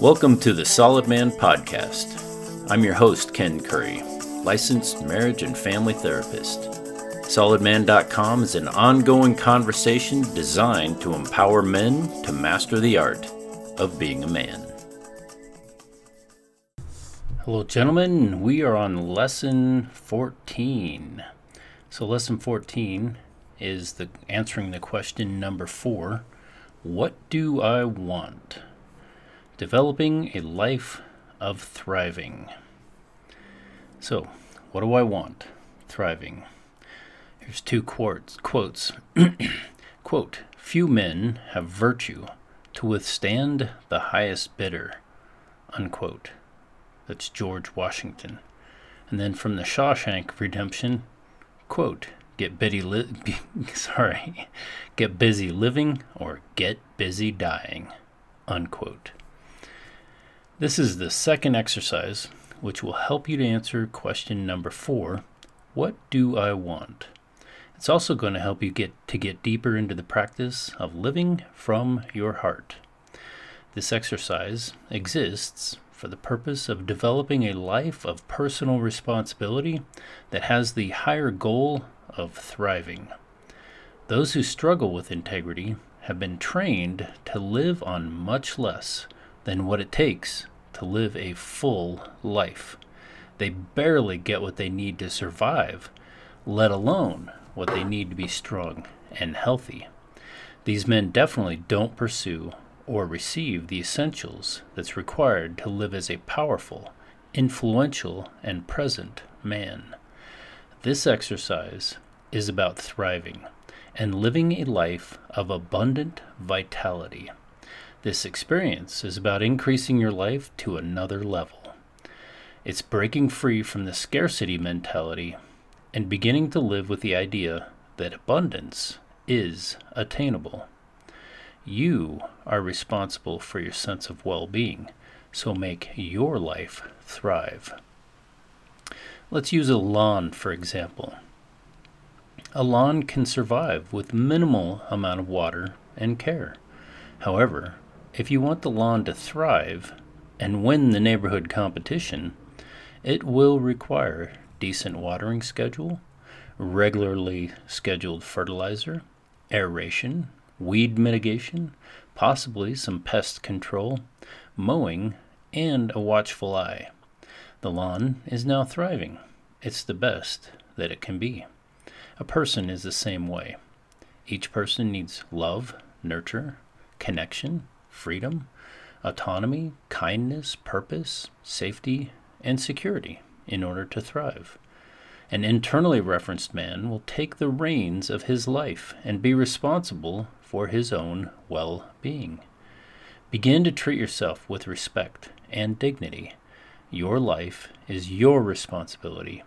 Welcome to the Solid Man Podcast. I'm your host, Ken Curry, licensed marriage and family therapist. SolidMan.com is an ongoing conversation designed to empower men to master the art of being a man. Hello, gentlemen. We are on lesson 14. So, lesson 14 is the answering the question number four What do I want? Developing a life of thriving. So, what do I want? Thriving. Here's two quotes. Quotes. Quote, few men have virtue to withstand the highest bidder. Unquote. That's George Washington. And then from the Shawshank Redemption, quote, get busy li- sorry, get busy living or get busy dying. Unquote. This is the second exercise, which will help you to answer question number four What do I want? It's also going to help you get to get deeper into the practice of living from your heart. This exercise exists for the purpose of developing a life of personal responsibility that has the higher goal of thriving. Those who struggle with integrity have been trained to live on much less than what it takes to live a full life. They barely get what they need to survive, let alone what they need to be strong and healthy. These men definitely don't pursue or receive the essentials that's required to live as a powerful, influential, and present man. This exercise is about thriving and living a life of abundant vitality. This experience is about increasing your life to another level. It's breaking free from the scarcity mentality and beginning to live with the idea that abundance is attainable. You are responsible for your sense of well being, so make your life thrive. Let's use a lawn, for example. A lawn can survive with minimal amount of water and care. However, if you want the lawn to thrive and win the neighborhood competition, it will require decent watering schedule, regularly scheduled fertilizer, aeration, weed mitigation, possibly some pest control, mowing, and a watchful eye. The lawn is now thriving. It's the best that it can be. A person is the same way. Each person needs love, nurture, connection, freedom, autonomy, kindness, purpose, safety, and security in order to thrive. An internally referenced man will take the reins of his life and be responsible for his own well being. Begin to treat yourself with respect and dignity. Your life is your responsibility.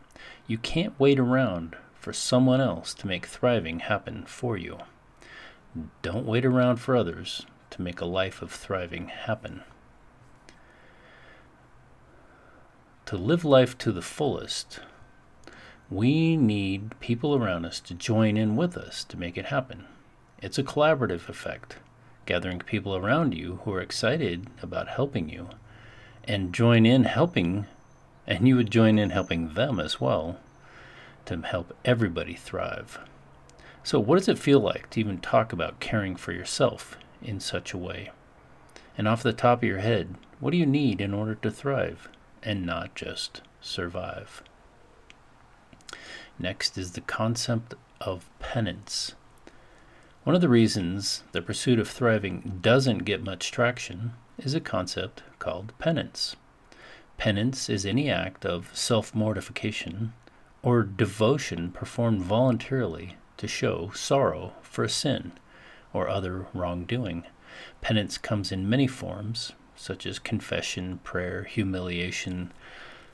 You can't wait around for someone else to make thriving happen for you. Don't wait around for others to make a life of thriving happen. To live life to the fullest, we need people around us to join in with us to make it happen. It's a collaborative effect, gathering people around you who are excited about helping you and join in helping, and you would join in helping them as well to help everybody thrive. So, what does it feel like to even talk about caring for yourself in such a way? And off the top of your head, what do you need in order to thrive and not just survive? Next is the concept of penance. One of the reasons the pursuit of thriving doesn't get much traction is a concept called penance. Penance is any act of self mortification or devotion performed voluntarily to show sorrow for a sin or other wrongdoing. Penance comes in many forms, such as confession, prayer, humiliation,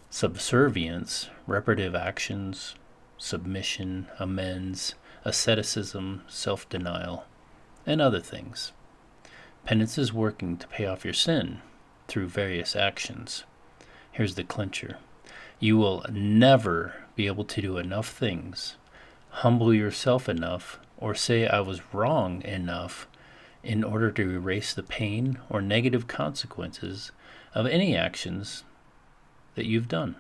subservience, reparative actions, submission, amends, asceticism, self denial, and other things. Penance is working to pay off your sin through various actions. Here's the clincher you will never be able to do enough things humble yourself enough or say I was wrong enough in order to erase the pain or negative consequences of any actions that you've done.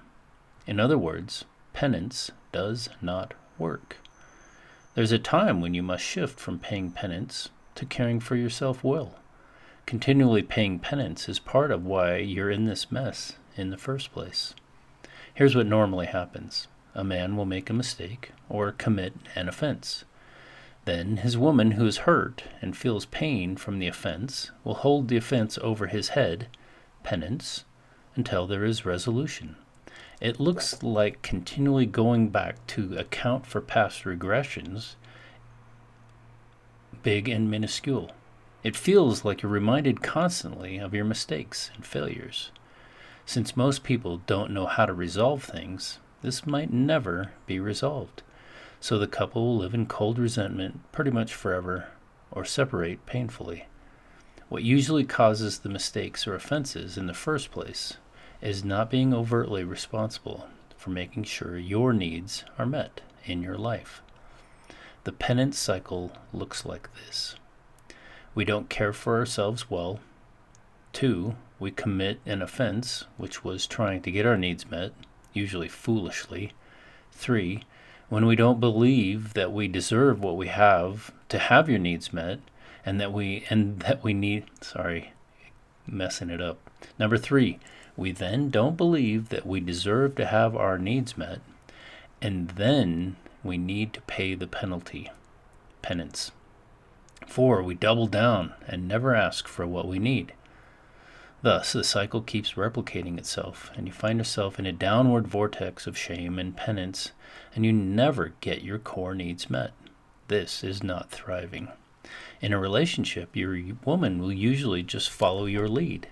In other words, penance does not work. There's a time when you must shift from paying penance to caring for yourself well. Continually paying penance is part of why you're in this mess in the first place. Here's what normally happens a man will make a mistake or commit an offense. Then his woman who is hurt and feels pain from the offense will hold the offense over his head, penance, until there is resolution. It looks like continually going back to account for past regressions, big and minuscule. It feels like you're reminded constantly of your mistakes and failures. Since most people don't know how to resolve things, this might never be resolved. So the couple will live in cold resentment pretty much forever or separate painfully. What usually causes the mistakes or offenses in the first place is not being overtly responsible for making sure your needs are met in your life. The penance cycle looks like this we don't care for ourselves well. Two, we commit an offense, which was trying to get our needs met, usually foolishly. Three, when we don't believe that we deserve what we have to have your needs met and that we and that we need sorry messing it up number 3 we then don't believe that we deserve to have our needs met, and then we need to pay the penalty, penance. Four, we double down and never ask for what we need. Thus, the cycle keeps replicating itself, and you find yourself in a downward vortex of shame and penance, and you never get your core needs met. This is not thriving. In a relationship, your woman will usually just follow your lead.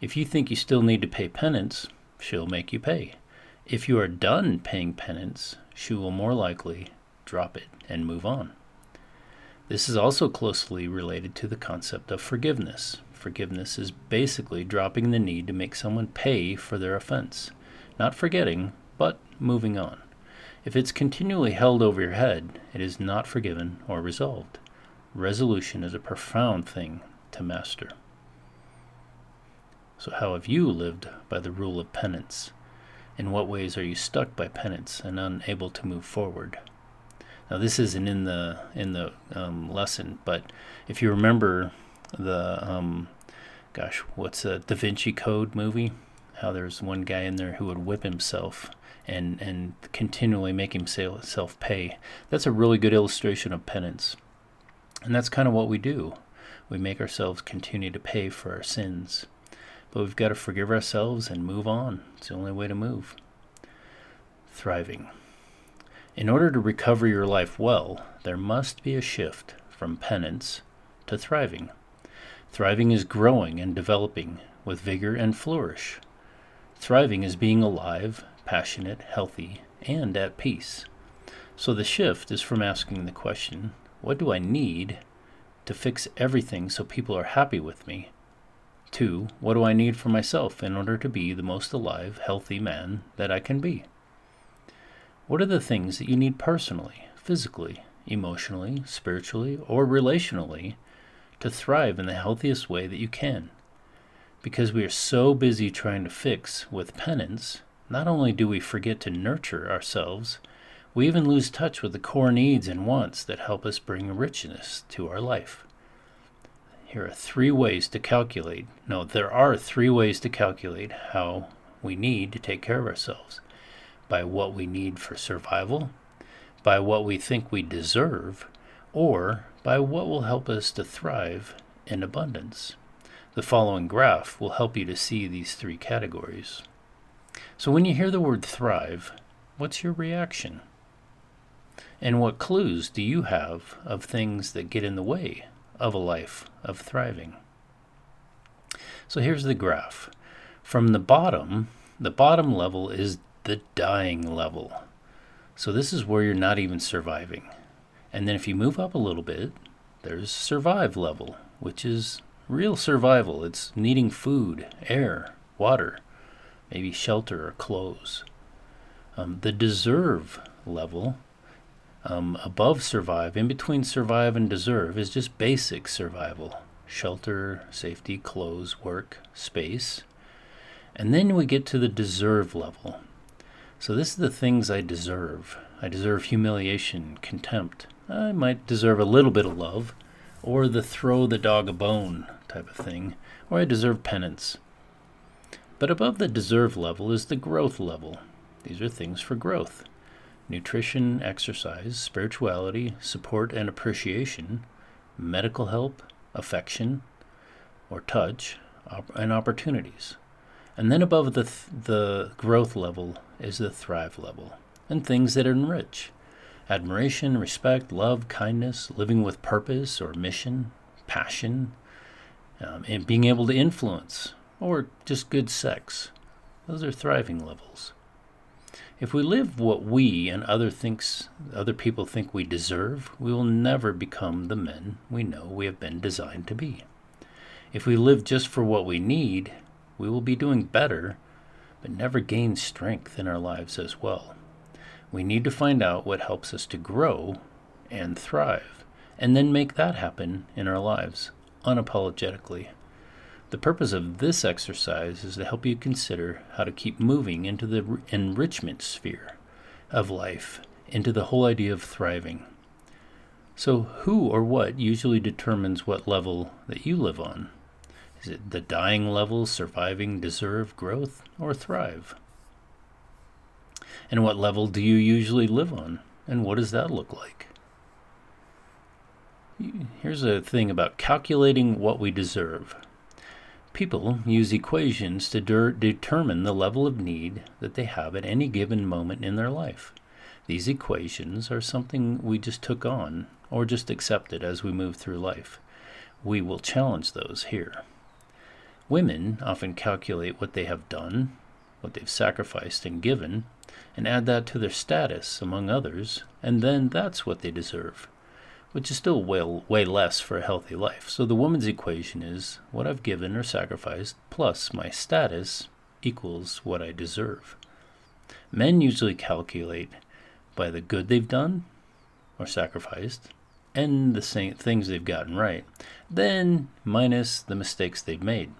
If you think you still need to pay penance, she'll make you pay. If you are done paying penance, she will more likely drop it and move on. This is also closely related to the concept of forgiveness. Forgiveness is basically dropping the need to make someone pay for their offense, not forgetting, but moving on. If it's continually held over your head, it is not forgiven or resolved. Resolution is a profound thing to master. So, how have you lived by the rule of penance? In what ways are you stuck by penance and unable to move forward? Now, this isn't in the in the um, lesson, but if you remember the um, gosh, what's the Da Vinci Code movie? How there's one guy in there who would whip himself and and continually make himself pay. That's a really good illustration of penance, and that's kind of what we do. We make ourselves continue to pay for our sins. But we've got to forgive ourselves and move on. It's the only way to move. Thriving. In order to recover your life well, there must be a shift from penance to thriving. Thriving is growing and developing with vigor and flourish. Thriving is being alive, passionate, healthy, and at peace. So the shift is from asking the question, What do I need to fix everything so people are happy with me? Two, what do I need for myself in order to be the most alive, healthy man that I can be? What are the things that you need personally, physically, emotionally, spiritually, or relationally to thrive in the healthiest way that you can? Because we are so busy trying to fix with penance, not only do we forget to nurture ourselves, we even lose touch with the core needs and wants that help us bring richness to our life. Here are three ways to calculate. No, there are three ways to calculate how we need to take care of ourselves by what we need for survival, by what we think we deserve, or by what will help us to thrive in abundance. The following graph will help you to see these three categories. So, when you hear the word thrive, what's your reaction? And what clues do you have of things that get in the way of a life of thriving. So here's the graph. From the bottom, the bottom level is the dying level. So this is where you're not even surviving. And then if you move up a little bit, there's survive level, which is real survival. It's needing food, air, water, maybe shelter or clothes. Um, the deserve level Um, above survive, in between survive and deserve, is just basic survival shelter, safety, clothes, work, space. And then we get to the deserve level. So, this is the things I deserve. I deserve humiliation, contempt. I might deserve a little bit of love, or the throw the dog a bone type of thing, or I deserve penance. But above the deserve level is the growth level. These are things for growth nutrition, exercise, spirituality, support and appreciation, medical help, affection or touch, op- and opportunities. And then above the, th- the growth level is the thrive level, and things that enrich admiration, respect, love, kindness, living with purpose or mission, passion, um, and being able to influence, or just good sex. Those are thriving levels. If we live what we and other thinks other people think we deserve, we will never become the men we know we have been designed to be. If we live just for what we need, we will be doing better, but never gain strength in our lives as well. We need to find out what helps us to grow and thrive, and then make that happen in our lives unapologetically. The purpose of this exercise is to help you consider how to keep moving into the enrichment sphere of life, into the whole idea of thriving. So, who or what usually determines what level that you live on? Is it the dying level, surviving, deserve, growth, or thrive? And what level do you usually live on? And what does that look like? Here's a thing about calculating what we deserve. People use equations to de- determine the level of need that they have at any given moment in their life. These equations are something we just took on or just accepted as we move through life. We will challenge those here. Women often calculate what they have done, what they've sacrificed and given, and add that to their status among others, and then that's what they deserve which is still way, way less for a healthy life. So the woman's equation is what I've given or sacrificed plus my status equals what I deserve. Men usually calculate by the good they've done or sacrificed and the same things they've gotten right, then minus the mistakes they've made,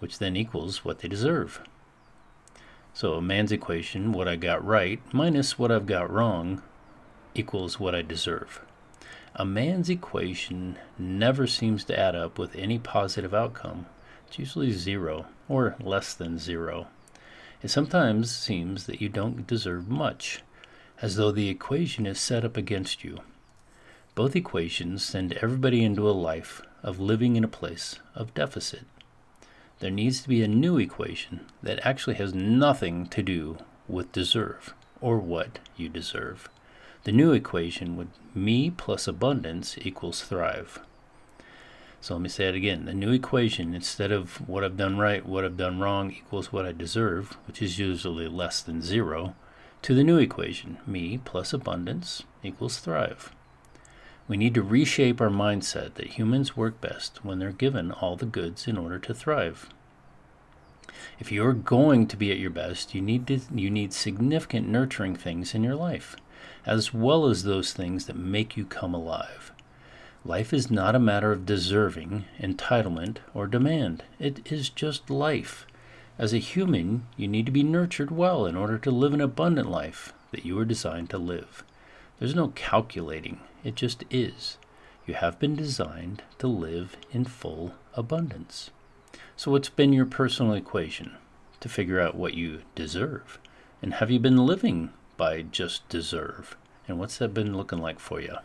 which then equals what they deserve. So a man's equation, what I got right minus what I've got wrong, equals what I deserve. A man's equation never seems to add up with any positive outcome. It's usually zero, or less than zero. It sometimes seems that you don't deserve much, as though the equation is set up against you. Both equations send everybody into a life of living in a place of deficit. There needs to be a new equation that actually has nothing to do with deserve or what you deserve. The new equation would me plus abundance equals thrive. So let me say it again. The new equation, instead of what I've done right, what I've done wrong equals what I deserve, which is usually less than zero, to the new equation, me plus abundance equals thrive. We need to reshape our mindset that humans work best when they're given all the goods in order to thrive. If you're going to be at your best, you need to, you need significant nurturing things in your life as well as those things that make you come alive. Life is not a matter of deserving, entitlement, or demand. It is just life. As a human, you need to be nurtured well in order to live an abundant life that you are designed to live. There's no calculating, it just is. You have been designed to live in full abundance. So, what's been your personal equation to figure out what you deserve? And have you been living by just deserve? And what's that been looking like for you?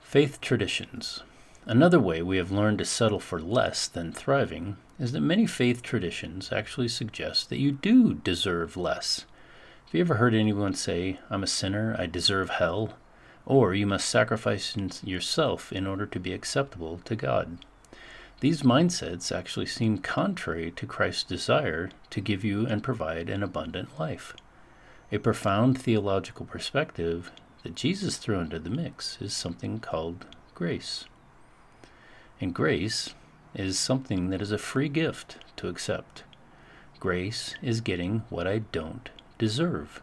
Faith traditions. Another way we have learned to settle for less than thriving is that many faith traditions actually suggest that you do deserve less. Have you ever heard anyone say, I'm a sinner, I deserve hell? Or you must sacrifice yourself in order to be acceptable to God. These mindsets actually seem contrary to Christ's desire to give you and provide an abundant life. A profound theological perspective that Jesus threw into the mix is something called grace. And grace is something that is a free gift to accept. Grace is getting what I don't deserve.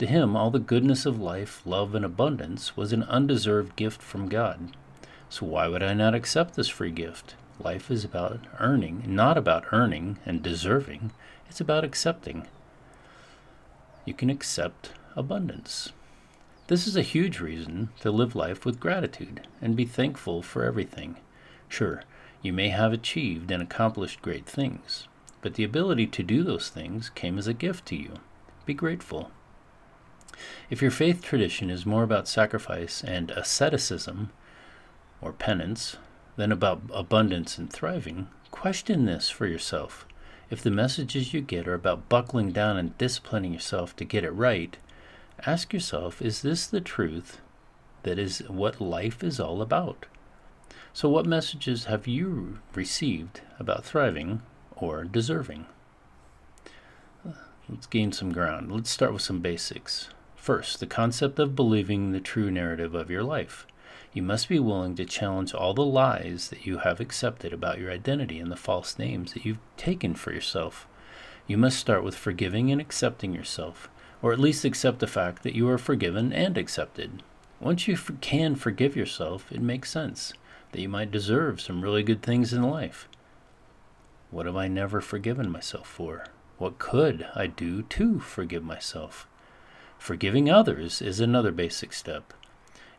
To him, all the goodness of life, love, and abundance was an undeserved gift from God. So why would I not accept this free gift? Life is about earning, not about earning and deserving. It's about accepting. You can accept abundance. This is a huge reason to live life with gratitude and be thankful for everything. Sure, you may have achieved and accomplished great things, but the ability to do those things came as a gift to you. Be grateful. If your faith tradition is more about sacrifice and asceticism, or penance, than about abundance and thriving, question this for yourself. If the messages you get are about buckling down and disciplining yourself to get it right, ask yourself is this the truth that is what life is all about? So, what messages have you received about thriving or deserving? Let's gain some ground. Let's start with some basics. First, the concept of believing the true narrative of your life. You must be willing to challenge all the lies that you have accepted about your identity and the false names that you've taken for yourself. You must start with forgiving and accepting yourself, or at least accept the fact that you are forgiven and accepted. Once you can forgive yourself, it makes sense that you might deserve some really good things in life. What have I never forgiven myself for? What could I do to forgive myself? Forgiving others is another basic step.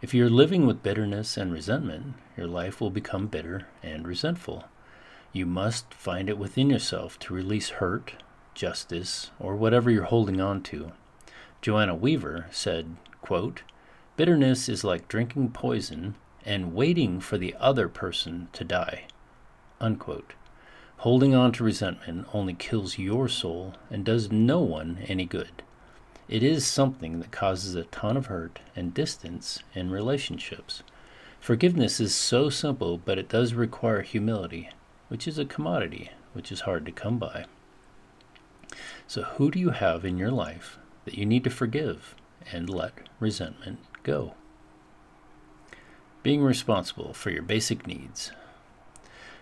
If you're living with bitterness and resentment, your life will become bitter and resentful. You must find it within yourself to release hurt, justice, or whatever you're holding on to. Joanna Weaver said, quote, Bitterness is like drinking poison and waiting for the other person to die. Unquote. Holding on to resentment only kills your soul and does no one any good. It is something that causes a ton of hurt and distance in relationships. Forgiveness is so simple, but it does require humility, which is a commodity which is hard to come by. So, who do you have in your life that you need to forgive and let resentment go? Being responsible for your basic needs.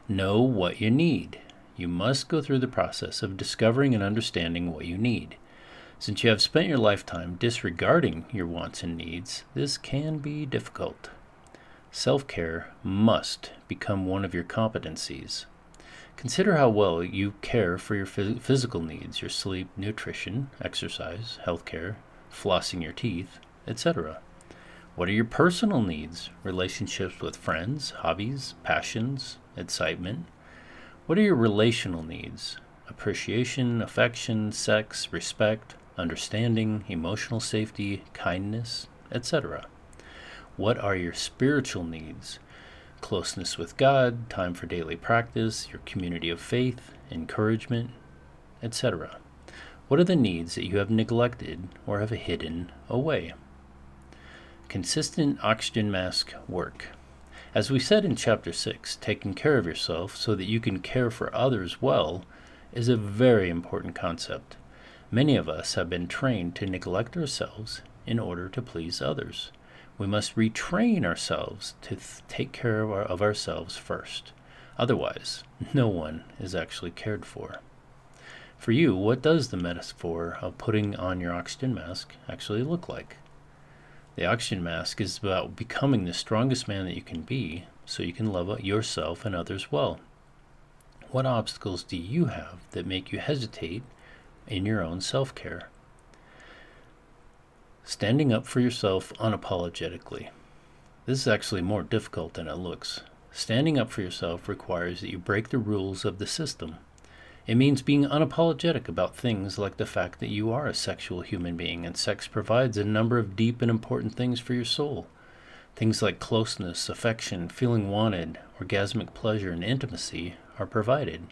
Know what you need. You must go through the process of discovering and understanding what you need. Since you have spent your lifetime disregarding your wants and needs, this can be difficult. Self care must become one of your competencies. Consider how well you care for your phys- physical needs, your sleep, nutrition, exercise, health care, flossing your teeth, etc. What are your personal needs? Relationships with friends, hobbies, passions, excitement? What are your relational needs? Appreciation, affection, sex, respect, understanding, emotional safety, kindness, etc. What are your spiritual needs? Closeness with God, time for daily practice, your community of faith, encouragement, etc. What are the needs that you have neglected or have hidden away? Consistent oxygen mask work. As we said in Chapter 6, taking care of yourself so that you can care for others well is a very important concept. Many of us have been trained to neglect ourselves in order to please others. We must retrain ourselves to th- take care of, our, of ourselves first. Otherwise, no one is actually cared for. For you, what does the metaphor of putting on your oxygen mask actually look like? The oxygen mask is about becoming the strongest man that you can be so you can love yourself and others well. What obstacles do you have that make you hesitate in your own self care. Standing up for yourself unapologetically. This is actually more difficult than it looks. Standing up for yourself requires that you break the rules of the system. It means being unapologetic about things like the fact that you are a sexual human being and sex provides a number of deep and important things for your soul. Things like closeness, affection, feeling wanted, orgasmic pleasure, and intimacy are provided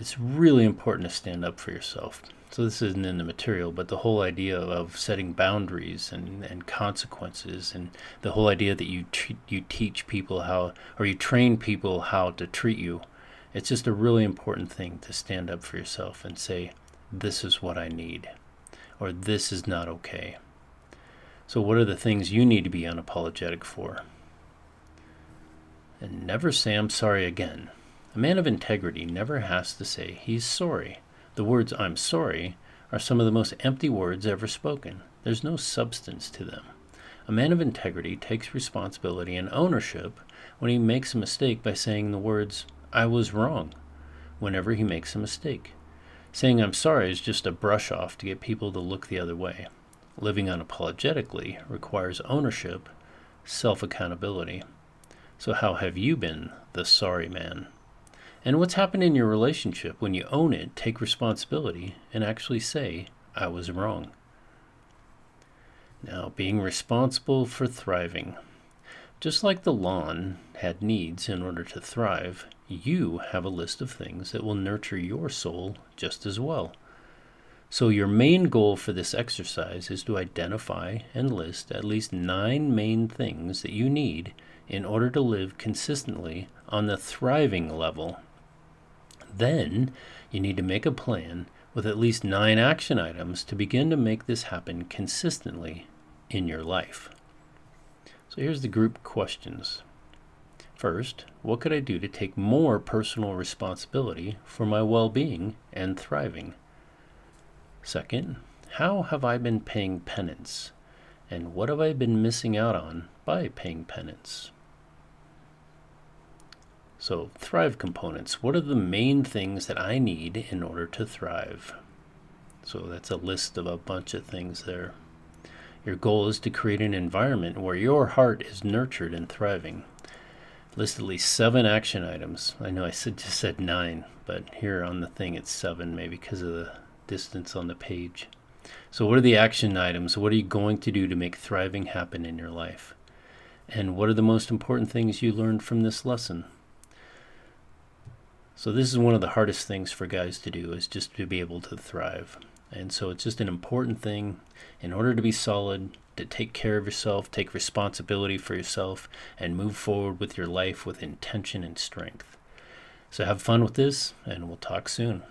it's really important to stand up for yourself. So this isn't in the material, but the whole idea of setting boundaries and, and consequences, and the whole idea that you you teach people how, or you train people how to treat you, it's just a really important thing to stand up for yourself and say, "This is what I need," or "This is not okay." So, what are the things you need to be unapologetic for? And never say I'm sorry again. A man of integrity never has to say he's sorry. The words I'm sorry are some of the most empty words ever spoken. There's no substance to them. A man of integrity takes responsibility and ownership when he makes a mistake by saying the words, I was wrong, whenever he makes a mistake. Saying I'm sorry is just a brush off to get people to look the other way. Living unapologetically requires ownership, self accountability. So, how have you been the sorry man? And what's happened in your relationship when you own it, take responsibility, and actually say, I was wrong? Now, being responsible for thriving. Just like the lawn had needs in order to thrive, you have a list of things that will nurture your soul just as well. So, your main goal for this exercise is to identify and list at least nine main things that you need in order to live consistently on the thriving level. Then, you need to make a plan with at least nine action items to begin to make this happen consistently in your life. So here's the group questions. First, what could I do to take more personal responsibility for my well being and thriving? Second, how have I been paying penance? And what have I been missing out on by paying penance? So, thrive components. What are the main things that I need in order to thrive? So, that's a list of a bunch of things there. Your goal is to create an environment where your heart is nurtured and thriving. List at least seven action items. I know I said, just said nine, but here on the thing it's seven, maybe because of the distance on the page. So, what are the action items? What are you going to do to make thriving happen in your life? And what are the most important things you learned from this lesson? So, this is one of the hardest things for guys to do is just to be able to thrive. And so it's just an important thing in order to be solid, to take care of yourself, take responsibility for yourself, and move forward with your life with intention and strength. So have fun with this, and we'll talk soon.